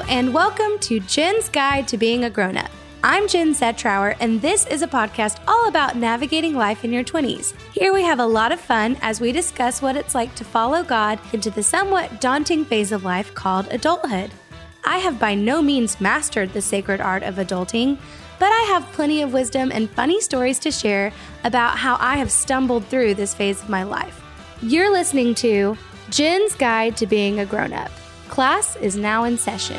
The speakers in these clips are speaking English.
And welcome to Jen's Guide to Being a Grown Up. I'm Jen Setrower, and this is a podcast all about navigating life in your 20s. Here we have a lot of fun as we discuss what it's like to follow God into the somewhat daunting phase of life called adulthood. I have by no means mastered the sacred art of adulting, but I have plenty of wisdom and funny stories to share about how I have stumbled through this phase of my life. You're listening to Jen's Guide to Being a Grown Up. Class is now in session.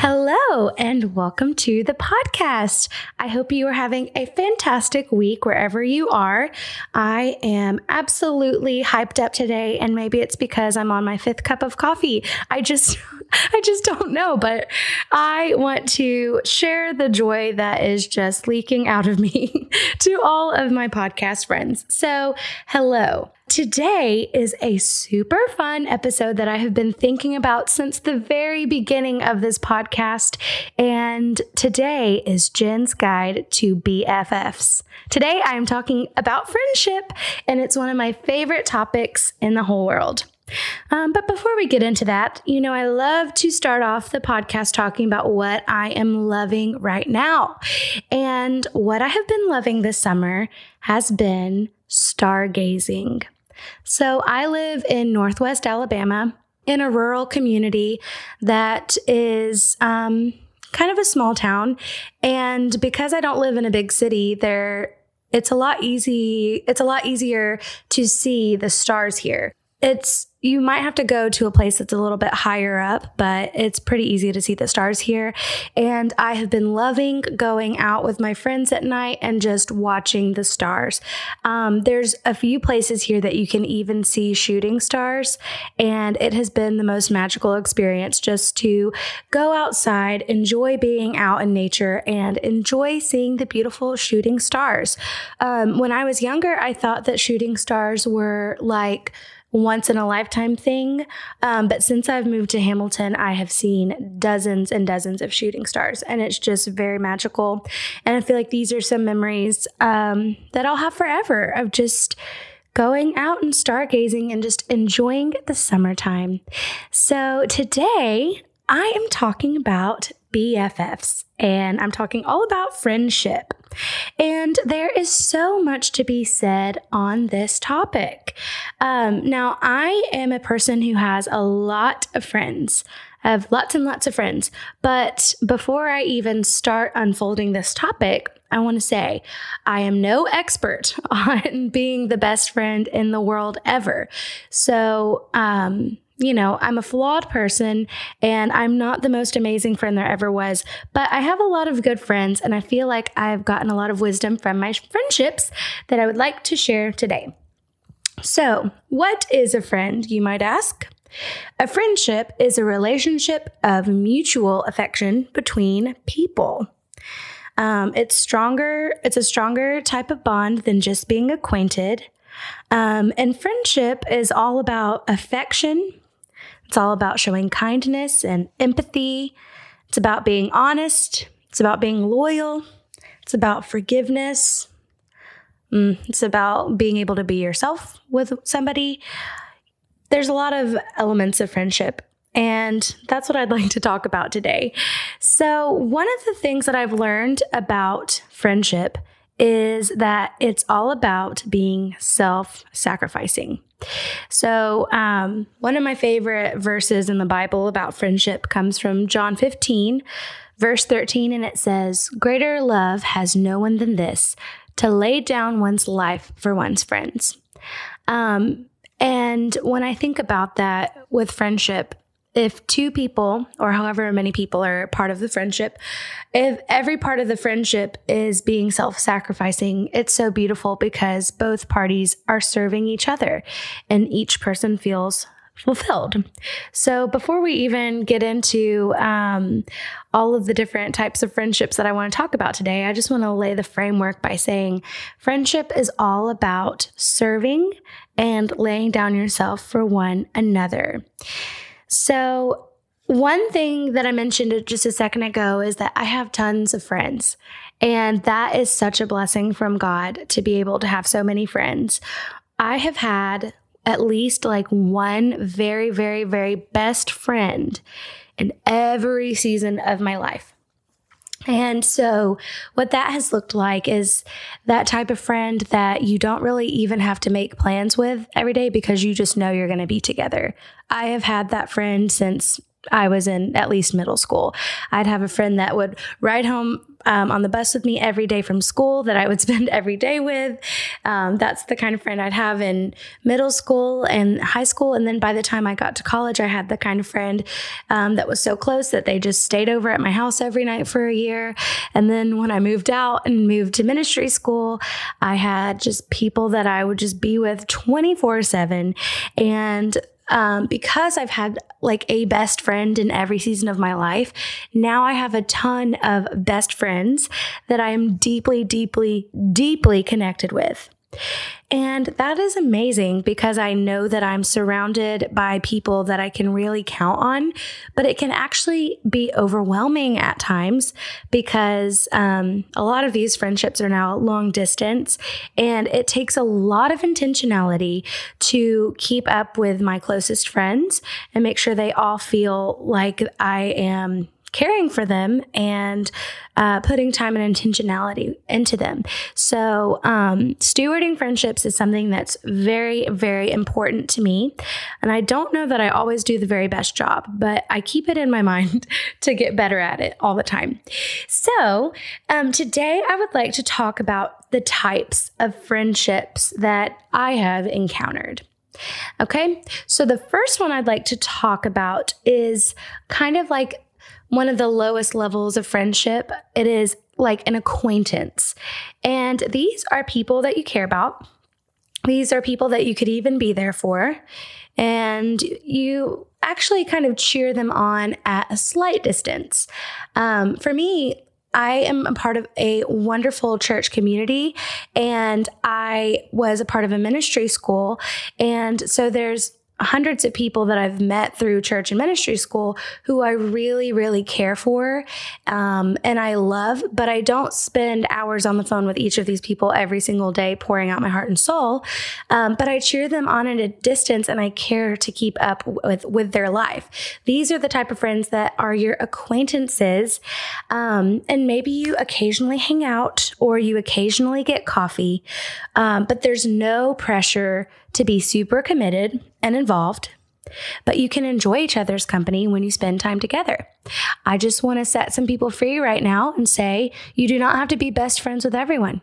Hello, and welcome to the podcast. I hope you are having a fantastic week wherever you are. I am absolutely hyped up today, and maybe it's because I'm on my fifth cup of coffee. I just, I just don't know, but I want to share the joy that is just leaking out of me to all of my podcast friends. So, hello. Today is a super fun episode that I have been thinking about since the very beginning of this podcast. And today is Jen's guide to BFFs. Today I am talking about friendship, and it's one of my favorite topics in the whole world. Um, but before we get into that, you know, I love to start off the podcast talking about what I am loving right now. And what I have been loving this summer has been stargazing. So I live in Northwest Alabama in a rural community that is um, kind of a small town. And because I don't live in a big city, there it's a lot easy it's a lot easier to see the stars here. It's you might have to go to a place that's a little bit higher up, but it's pretty easy to see the stars here. And I have been loving going out with my friends at night and just watching the stars. Um, there's a few places here that you can even see shooting stars, and it has been the most magical experience just to go outside, enjoy being out in nature, and enjoy seeing the beautiful shooting stars. Um, when I was younger, I thought that shooting stars were like once in a lifetime thing. Um, but since I've moved to Hamilton, I have seen dozens and dozens of shooting stars, and it's just very magical. And I feel like these are some memories um, that I'll have forever of just going out and stargazing and just enjoying the summertime. So today, I am talking about BFFs, and I'm talking all about friendship. And there is so much to be said on this topic. Um, now, I am a person who has a lot of friends. I have lots and lots of friends. But before I even start unfolding this topic, I want to say I am no expert on being the best friend in the world ever. So, um, you know, I'm a flawed person and I'm not the most amazing friend there ever was, but I have a lot of good friends and I feel like I've gotten a lot of wisdom from my friendships that I would like to share today. So, what is a friend, you might ask? A friendship is a relationship of mutual affection between people. Um, it's stronger, it's a stronger type of bond than just being acquainted. Um, and friendship is all about affection, it's all about showing kindness and empathy. It's about being honest. It's about being loyal. It's about forgiveness. Mm, it's about being able to be yourself with somebody. There's a lot of elements of friendship, and that's what I'd like to talk about today. So, one of the things that I've learned about friendship is that it's all about being self sacrificing. So, um, one of my favorite verses in the Bible about friendship comes from John 15, verse 13, and it says, Greater love has no one than this, to lay down one's life for one's friends. Um, and when I think about that with friendship, if two people or however many people are part of the friendship, if every part of the friendship is being self sacrificing, it's so beautiful because both parties are serving each other and each person feels fulfilled. So, before we even get into um, all of the different types of friendships that I want to talk about today, I just want to lay the framework by saying friendship is all about serving and laying down yourself for one another. So, one thing that I mentioned just a second ago is that I have tons of friends. And that is such a blessing from God to be able to have so many friends. I have had at least like one very, very, very best friend in every season of my life. And so, what that has looked like is that type of friend that you don't really even have to make plans with every day because you just know you're going to be together. I have had that friend since I was in at least middle school. I'd have a friend that would ride home um, on the bus with me every day from school that I would spend every day with. Um, that's the kind of friend I'd have in middle school and high school. And then by the time I got to college, I had the kind of friend um, that was so close that they just stayed over at my house every night for a year. And then when I moved out and moved to ministry school, I had just people that I would just be with 24 7. And um, because I've had like a best friend in every season of my life, now I have a ton of best friends that I am deeply, deeply, deeply connected with. And that is amazing because I know that I'm surrounded by people that I can really count on, but it can actually be overwhelming at times because um, a lot of these friendships are now long distance and it takes a lot of intentionality to keep up with my closest friends and make sure they all feel like I am caring for them and uh, putting time and intentionality into them. So, um, stewarding friendships is something that's very, very important to me. And I don't know that I always do the very best job, but I keep it in my mind to get better at it all the time. So, um, today I would like to talk about the types of friendships that I have encountered. Okay, so the first one I'd like to talk about is kind of like one of the lowest levels of friendship. It is like an acquaintance. And these are people that you care about. These are people that you could even be there for. And you actually kind of cheer them on at a slight distance. Um, for me, I am a part of a wonderful church community and I was a part of a ministry school. And so there's hundreds of people that I've met through church and ministry school who I really, really care for um, and I love, but I don't spend hours on the phone with each of these people every single day pouring out my heart and soul. Um, but I cheer them on at a distance and I care to keep up with, with their life. These are the type of friends that are your acquaintances. Um, and maybe you occasionally hang out or you occasionally get coffee, um, but there's no pressure to be super committed and involved, but you can enjoy each other's company when you spend time together. I just want to set some people free right now and say you do not have to be best friends with everyone.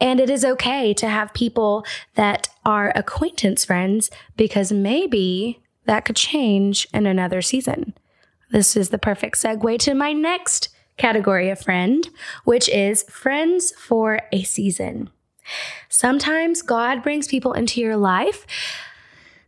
And it is okay to have people that are acquaintance friends because maybe that could change in another season. This is the perfect segue to my next category of friend, which is friends for a season. Sometimes God brings people into your life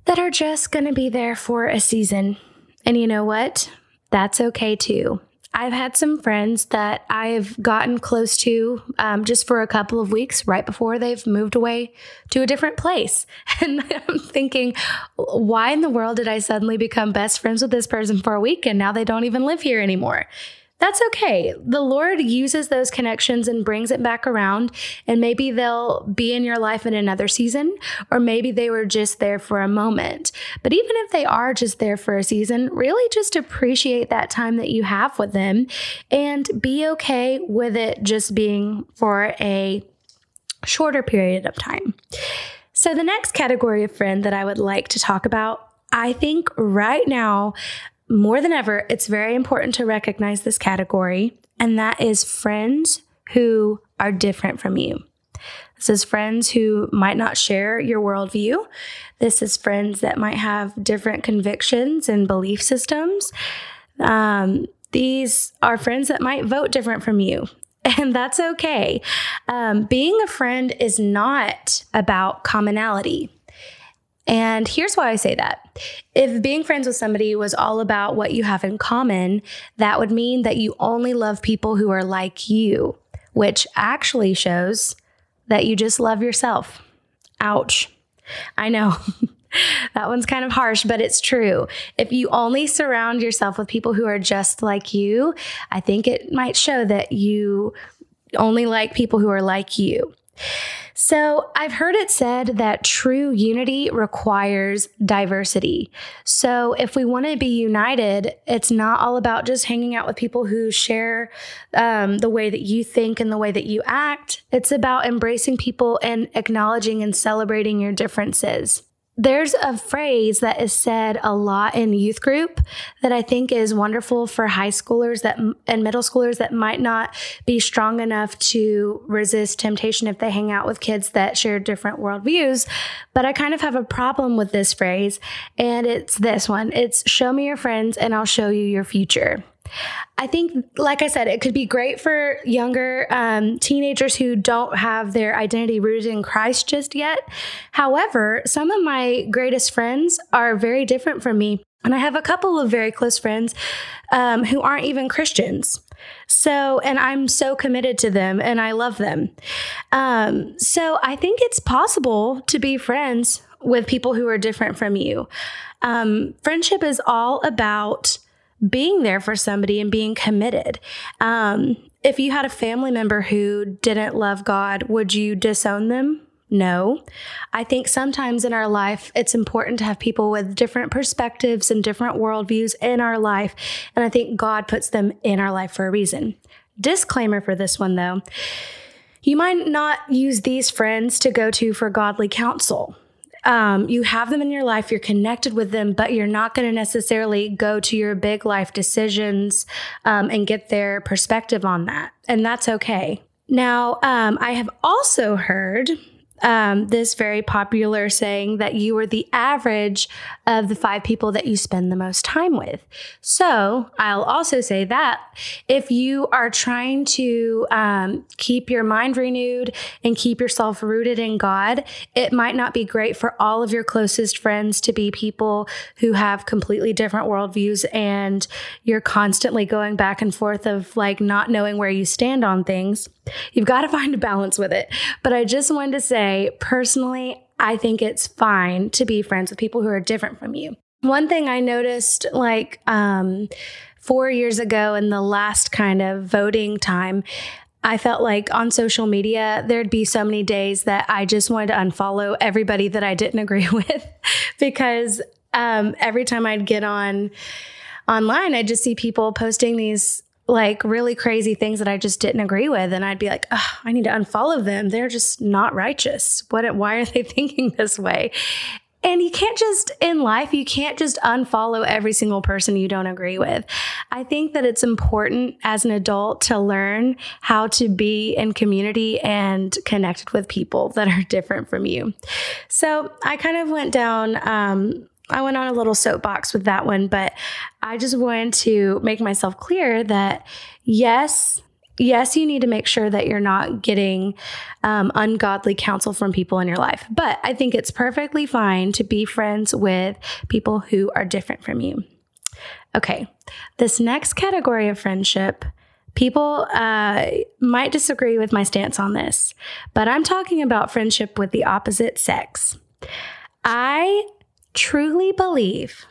that are just going to be there for a season. And you know what? That's okay too. I've had some friends that I've gotten close to um, just for a couple of weeks right before they've moved away to a different place. And I'm thinking, why in the world did I suddenly become best friends with this person for a week and now they don't even live here anymore? That's okay. The Lord uses those connections and brings it back around. And maybe they'll be in your life in another season, or maybe they were just there for a moment. But even if they are just there for a season, really just appreciate that time that you have with them and be okay with it just being for a shorter period of time. So, the next category of friend that I would like to talk about I think right now, more than ever, it's very important to recognize this category, and that is friends who are different from you. This is friends who might not share your worldview. This is friends that might have different convictions and belief systems. Um, these are friends that might vote different from you. And that's okay. Um, being a friend is not about commonality. And here's why I say that. If being friends with somebody was all about what you have in common, that would mean that you only love people who are like you, which actually shows that you just love yourself. Ouch. I know. that one's kind of harsh, but it's true. If you only surround yourself with people who are just like you, I think it might show that you only like people who are like you. So, I've heard it said that true unity requires diversity. So, if we want to be united, it's not all about just hanging out with people who share um, the way that you think and the way that you act. It's about embracing people and acknowledging and celebrating your differences. There's a phrase that is said a lot in youth group that I think is wonderful for high schoolers that and middle schoolers that might not be strong enough to resist temptation if they hang out with kids that share different worldviews. But I kind of have a problem with this phrase, and it's this one. It's show me your friends and I'll show you your future. I think, like I said, it could be great for younger um, teenagers who don't have their identity rooted in Christ just yet. However, some of my greatest friends are very different from me. And I have a couple of very close friends um, who aren't even Christians. So, and I'm so committed to them and I love them. Um, so, I think it's possible to be friends with people who are different from you. Um, friendship is all about being there for somebody and being committed. Um, if you had a family member who didn't love God, would you disown them? No. I think sometimes in our life, it's important to have people with different perspectives and different worldviews in our life. And I think God puts them in our life for a reason. Disclaimer for this one, though you might not use these friends to go to for godly counsel um, you have them in your life, you're connected with them, but you're not going to necessarily go to your big life decisions um, and get their perspective on that. And that's okay. Now, um, I have also heard um, this very popular saying that you are the average of the five people that you spend the most time with. So I'll also say that if you are trying to um, keep your mind renewed and keep yourself rooted in God, it might not be great for all of your closest friends to be people who have completely different worldviews and you're constantly going back and forth of like not knowing where you stand on things. You've got to find a balance with it. But I just wanted to personally, I think it's fine to be friends with people who are different from you. One thing I noticed, like um, four years ago in the last kind of voting time, I felt like on social media, there'd be so many days that I just wanted to unfollow everybody that I didn't agree with because um, every time I'd get on online, I'd just see people posting these like really crazy things that I just didn't agree with. And I'd be like, oh, I need to unfollow them. They're just not righteous. What, why are they thinking this way? And you can't just, in life, you can't just unfollow every single person you don't agree with. I think that it's important as an adult to learn how to be in community and connected with people that are different from you. So I kind of went down um, I went on a little soapbox with that one, but I just wanted to make myself clear that yes, yes, you need to make sure that you're not getting um, ungodly counsel from people in your life. But I think it's perfectly fine to be friends with people who are different from you. Okay, this next category of friendship. People uh, might disagree with my stance on this, but I'm talking about friendship with the opposite sex. I truly believe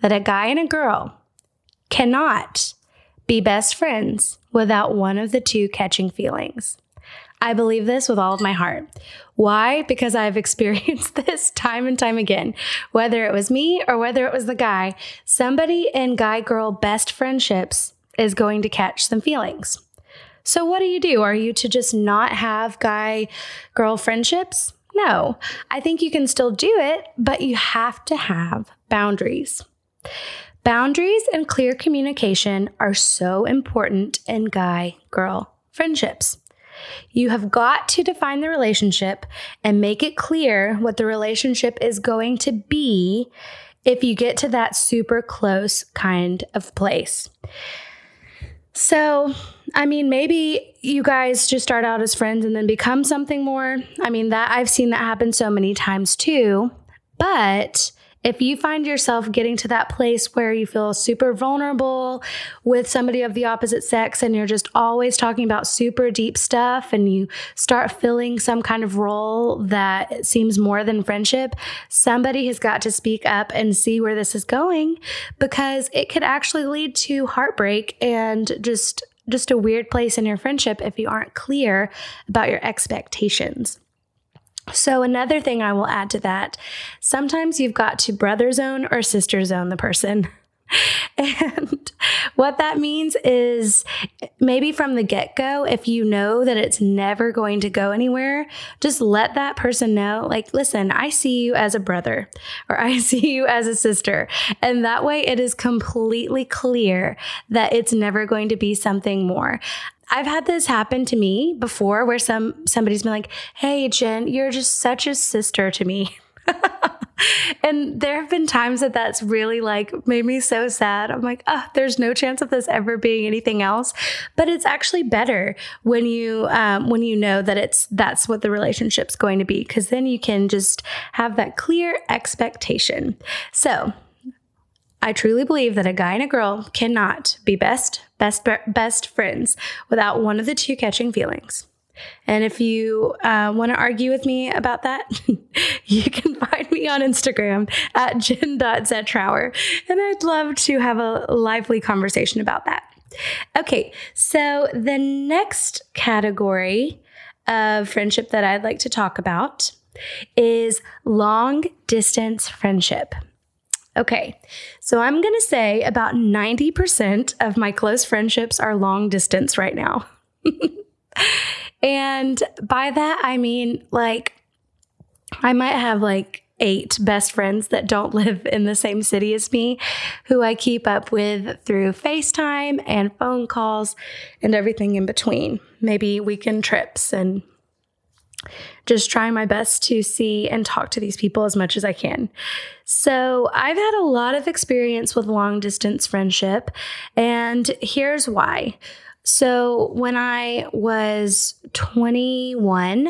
that a guy and a girl cannot be best friends without one of the two catching feelings. I believe this with all of my heart. Why? Because I've experienced this time and time again. Whether it was me or whether it was the guy, somebody in guy girl best friendships is going to catch some feelings. So, what do you do? Are you to just not have guy girl friendships? No, I think you can still do it, but you have to have boundaries. Boundaries and clear communication are so important in guy girl friendships. You have got to define the relationship and make it clear what the relationship is going to be if you get to that super close kind of place. So, I mean, maybe you guys just start out as friends and then become something more. I mean, that I've seen that happen so many times too. But if you find yourself getting to that place where you feel super vulnerable with somebody of the opposite sex and you're just always talking about super deep stuff and you start filling some kind of role that seems more than friendship, somebody has got to speak up and see where this is going because it could actually lead to heartbreak and just just a weird place in your friendship if you aren't clear about your expectations. So, another thing I will add to that sometimes you've got to brother zone or sister zone the person. And what that means is maybe from the get go, if you know that it's never going to go anywhere, just let that person know, like, listen, I see you as a brother or I see you as a sister. And that way it is completely clear that it's never going to be something more. I've had this happen to me before where some somebody's been like, "Hey Jen, you're just such a sister to me." and there have been times that that's really like made me so sad. I'm like, oh, there's no chance of this ever being anything else. But it's actually better when you um, when you know that it's that's what the relationship's going to be, because then you can just have that clear expectation. So I truly believe that a guy and a girl cannot be best best best friends without one of the two catching feelings. And if you uh, want to argue with me about that, you can find me on Instagram at jen.zetrower. And I'd love to have a lively conversation about that. Okay, so the next category of friendship that I'd like to talk about is long distance friendship. Okay, so I'm going to say about 90% of my close friendships are long distance right now. And by that, I mean, like, I might have like eight best friends that don't live in the same city as me, who I keep up with through FaceTime and phone calls and everything in between. Maybe weekend trips and just trying my best to see and talk to these people as much as I can. So, I've had a lot of experience with long distance friendship, and here's why. So when I was 21,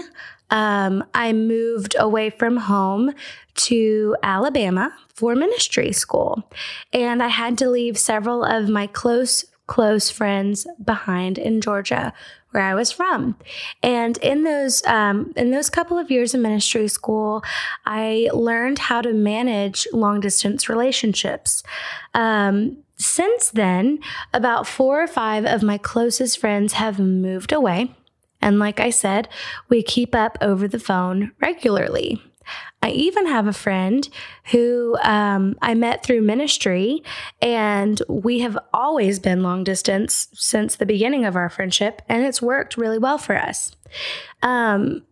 um, I moved away from home to Alabama for ministry school. And I had to leave several of my close, close friends behind in Georgia, where I was from. And in those um, in those couple of years of ministry school, I learned how to manage long distance relationships. Um, since then, about four or five of my closest friends have moved away. And like I said, we keep up over the phone regularly. I even have a friend who um, I met through ministry, and we have always been long distance since the beginning of our friendship, and it's worked really well for us. Um,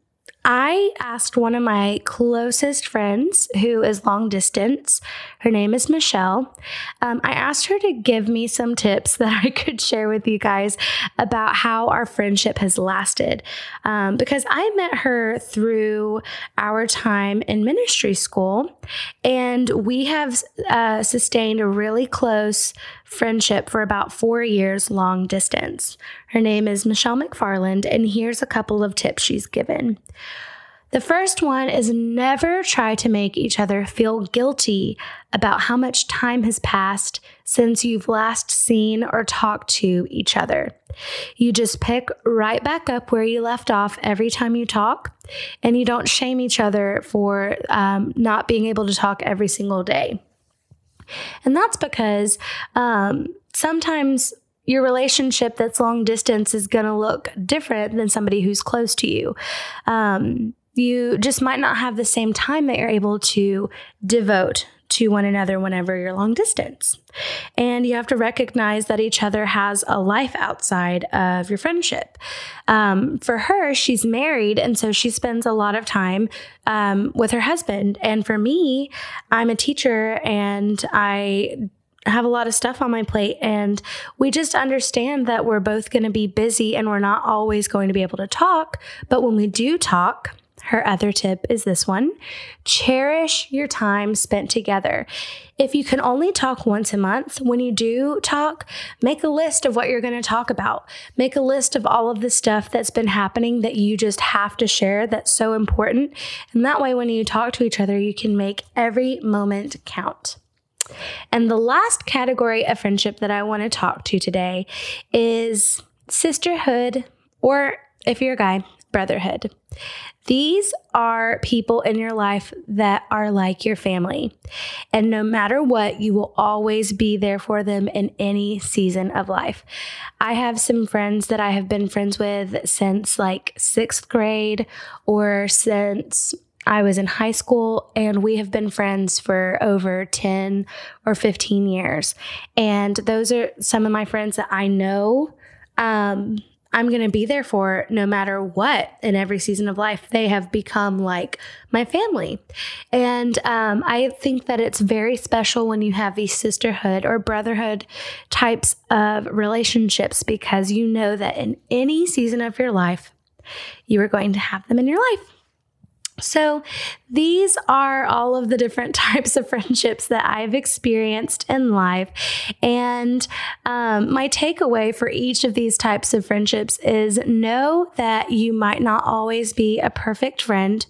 I asked one of my closest friends, who is long distance, her name is Michelle. Um, I asked her to give me some tips that I could share with you guys about how our friendship has lasted. Um, because I met her through our time in ministry school, and we have uh, sustained a really close friendship for about four years long distance. Her name is Michelle McFarland, and here's a couple of tips she's given. The first one is never try to make each other feel guilty about how much time has passed since you've last seen or talked to each other. You just pick right back up where you left off every time you talk, and you don't shame each other for um, not being able to talk every single day. And that's because um, sometimes your relationship that's long distance is going to look different than somebody who's close to you. Um, you just might not have the same time that you're able to devote to one another whenever you're long distance. And you have to recognize that each other has a life outside of your friendship. Um, for her, she's married, and so she spends a lot of time um, with her husband. And for me, I'm a teacher and I have a lot of stuff on my plate and we just understand that we're both going to be busy and we're not always going to be able to talk but when we do talk her other tip is this one cherish your time spent together. If you can only talk once a month, when you do talk, make a list of what you're going to talk about. Make a list of all of the stuff that's been happening that you just have to share that's so important. And that way, when you talk to each other, you can make every moment count. And the last category of friendship that I want to talk to today is sisterhood, or if you're a guy, brotherhood. These are people in your life that are like your family. And no matter what, you will always be there for them in any season of life. I have some friends that I have been friends with since like sixth grade or since I was in high school, and we have been friends for over 10 or 15 years. And those are some of my friends that I know. Um, I'm going to be there for no matter what in every season of life. They have become like my family. And um, I think that it's very special when you have these sisterhood or brotherhood types of relationships because you know that in any season of your life, you are going to have them in your life. So, these are all of the different types of friendships that I've experienced in life. And um, my takeaway for each of these types of friendships is know that you might not always be a perfect friend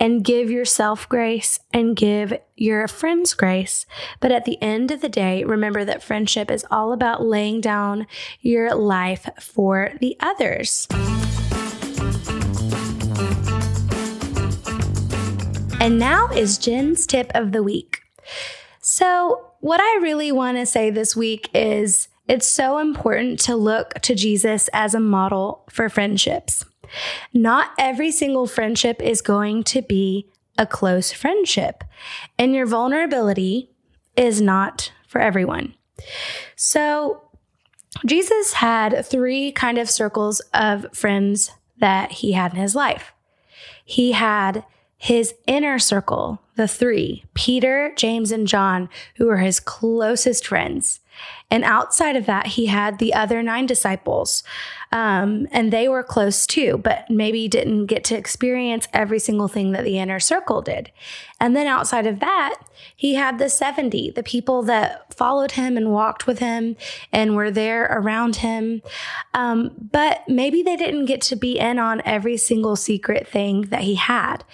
and give yourself grace and give your friends grace. But at the end of the day, remember that friendship is all about laying down your life for the others. And now is Jen's tip of the week. So, what I really want to say this week is it's so important to look to Jesus as a model for friendships. Not every single friendship is going to be a close friendship, and your vulnerability is not for everyone. So, Jesus had three kind of circles of friends that he had in his life. He had his inner circle, the three, Peter, James, and John, who were his closest friends. And outside of that, he had the other nine disciples. Um, and they were close too, but maybe didn't get to experience every single thing that the inner circle did. And then outside of that, he had the 70, the people that followed him and walked with him and were there around him. Um, but maybe they didn't get to be in on every single secret thing that he had.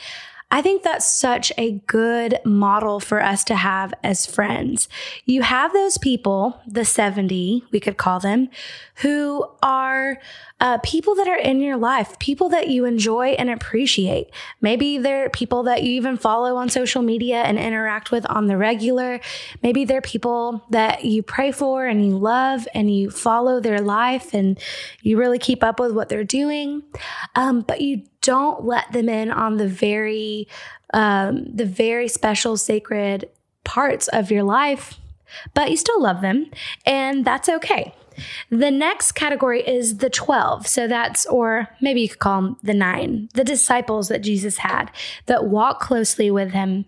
I think that's such a good model for us to have as friends. You have those people, the 70, we could call them, who are uh, people that are in your life, people that you enjoy and appreciate. Maybe they're people that you even follow on social media and interact with on the regular. Maybe they're people that you pray for and you love and you follow their life and you really keep up with what they're doing. Um, but you don't let them in on the very um, the very special sacred parts of your life but you still love them and that's okay the next category is the 12 so that's or maybe you could call them the nine the disciples that jesus had that walk closely with him.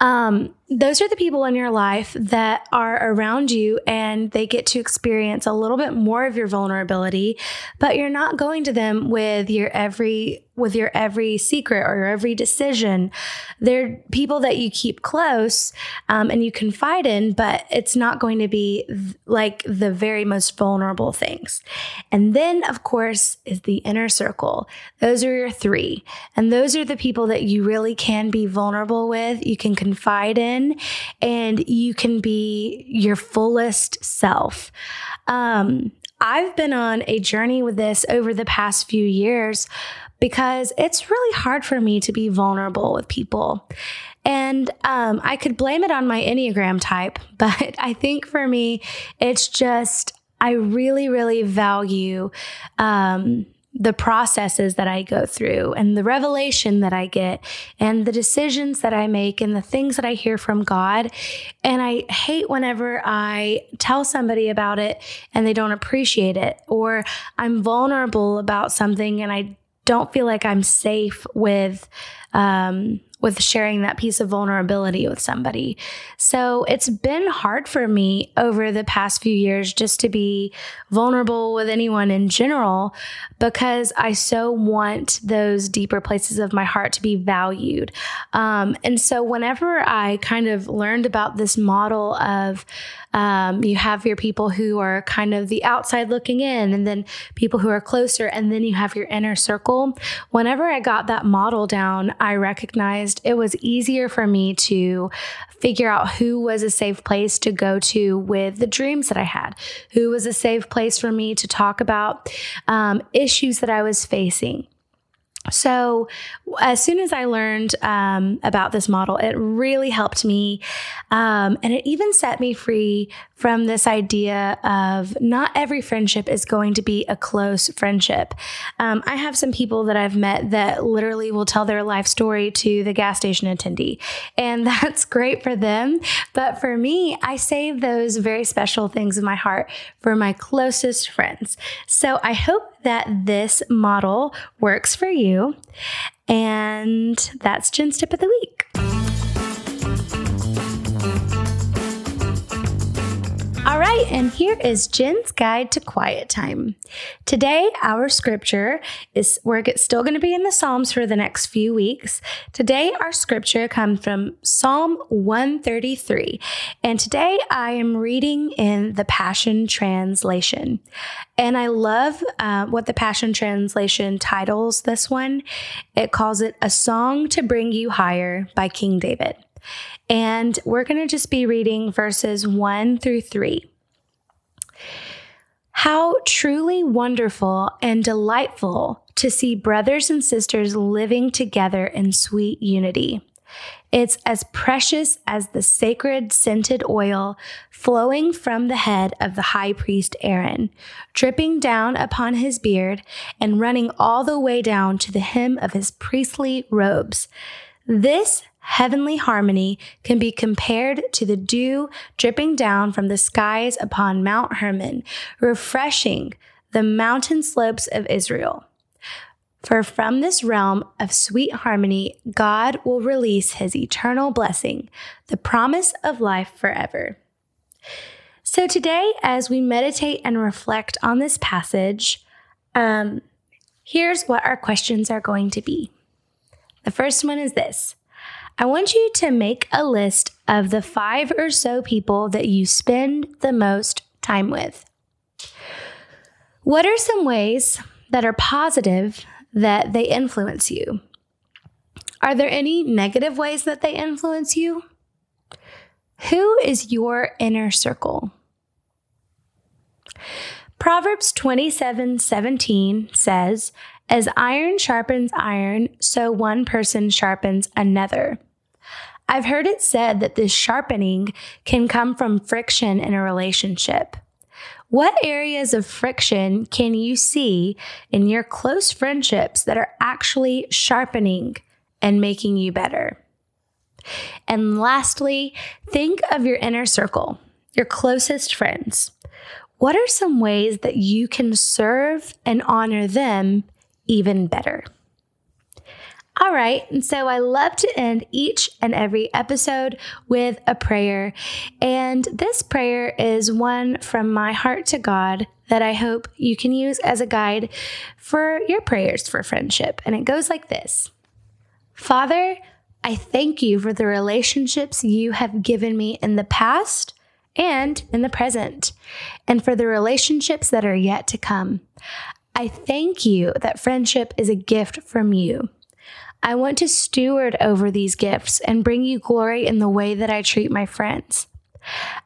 Um, those are the people in your life that are around you and they get to experience a little bit more of your vulnerability, but you're not going to them with your every with your every secret or your every decision. They're people that you keep close um, and you confide in, but it's not going to be th- like the very most vulnerable things. And then, of course, is the inner circle. Those are your three. And those are the people that you really can be vulnerable with, you can confide in in and you can be your fullest self. Um, I've been on a journey with this over the past few years because it's really hard for me to be vulnerable with people. And um, I could blame it on my Enneagram type, but I think for me, it's just, I really, really value um, the processes that I go through and the revelation that I get and the decisions that I make and the things that I hear from God. And I hate whenever I tell somebody about it and they don't appreciate it, or I'm vulnerable about something and I don't feel like I'm safe with um, with sharing that piece of vulnerability with somebody. So it's been hard for me over the past few years just to be vulnerable with anyone in general because I so want those deeper places of my heart to be valued. Um, and so whenever I kind of learned about this model of um, you have your people who are kind of the outside looking in, and then people who are closer, and then you have your inner circle. Whenever I got that model down, I recognized it was easier for me to figure out who was a safe place to go to with the dreams that I had, who was a safe place for me to talk about um, issues that I was facing So, as soon as I learned um, about this model, it really helped me. Um, and it even set me free from this idea of not every friendship is going to be a close friendship. Um, I have some people that I've met that literally will tell their life story to the gas station attendee, and that's great for them. But for me, I save those very special things in my heart for my closest friends. So, I hope that this model works for you. And that's Jen's tip of the week. Right, and here is Jen's guide to quiet time. Today, our scripture is we're still going to be in the Psalms for the next few weeks. Today, our scripture comes from Psalm 133, and today I am reading in the Passion Translation. And I love uh, what the Passion Translation titles this one. It calls it A Song to Bring You Higher by King David. And we're going to just be reading verses 1 through 3. How truly wonderful and delightful to see brothers and sisters living together in sweet unity. It's as precious as the sacred scented oil flowing from the head of the high priest Aaron, dripping down upon his beard and running all the way down to the hem of his priestly robes. This heavenly harmony can be compared to the dew dripping down from the skies upon Mount Hermon, refreshing the mountain slopes of Israel. For from this realm of sweet harmony, God will release his eternal blessing, the promise of life forever. So, today, as we meditate and reflect on this passage, um, here's what our questions are going to be. The first one is this I want you to make a list of the five or so people that you spend the most time with. What are some ways that are positive that they influence you? Are there any negative ways that they influence you? Who is your inner circle? Proverbs 27 17 says, as iron sharpens iron, so one person sharpens another. I've heard it said that this sharpening can come from friction in a relationship. What areas of friction can you see in your close friendships that are actually sharpening and making you better? And lastly, think of your inner circle, your closest friends. What are some ways that you can serve and honor them even better. All right, and so I love to end each and every episode with a prayer. And this prayer is one from my heart to God that I hope you can use as a guide for your prayers for friendship. And it goes like this Father, I thank you for the relationships you have given me in the past and in the present, and for the relationships that are yet to come. I thank you that friendship is a gift from you. I want to steward over these gifts and bring you glory in the way that I treat my friends.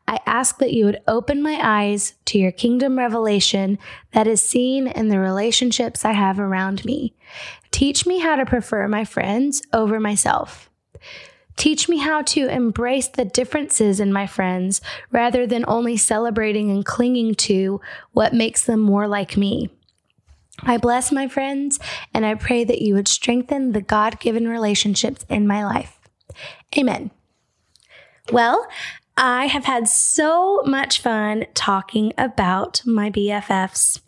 I ask that you would open my eyes to your kingdom revelation that is seen in the relationships I have around me. Teach me how to prefer my friends over myself. Teach me how to embrace the differences in my friends rather than only celebrating and clinging to what makes them more like me. I bless my friends and I pray that you would strengthen the God given relationships in my life. Amen. Well, I have had so much fun talking about my BFFs.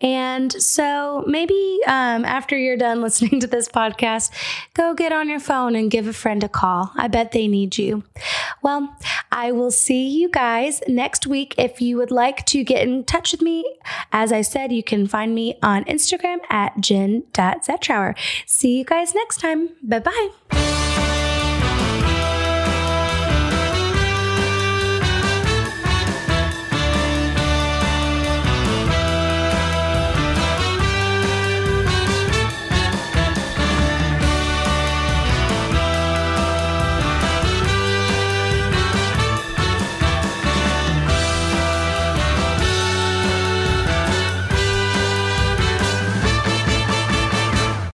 And so maybe um, after you're done listening to this podcast, go get on your phone and give a friend a call. I bet they need you. Well, I will see you guys next week. If you would like to get in touch with me, as I said, you can find me on Instagram at jen.zetrower. See you guys next time. Bye bye.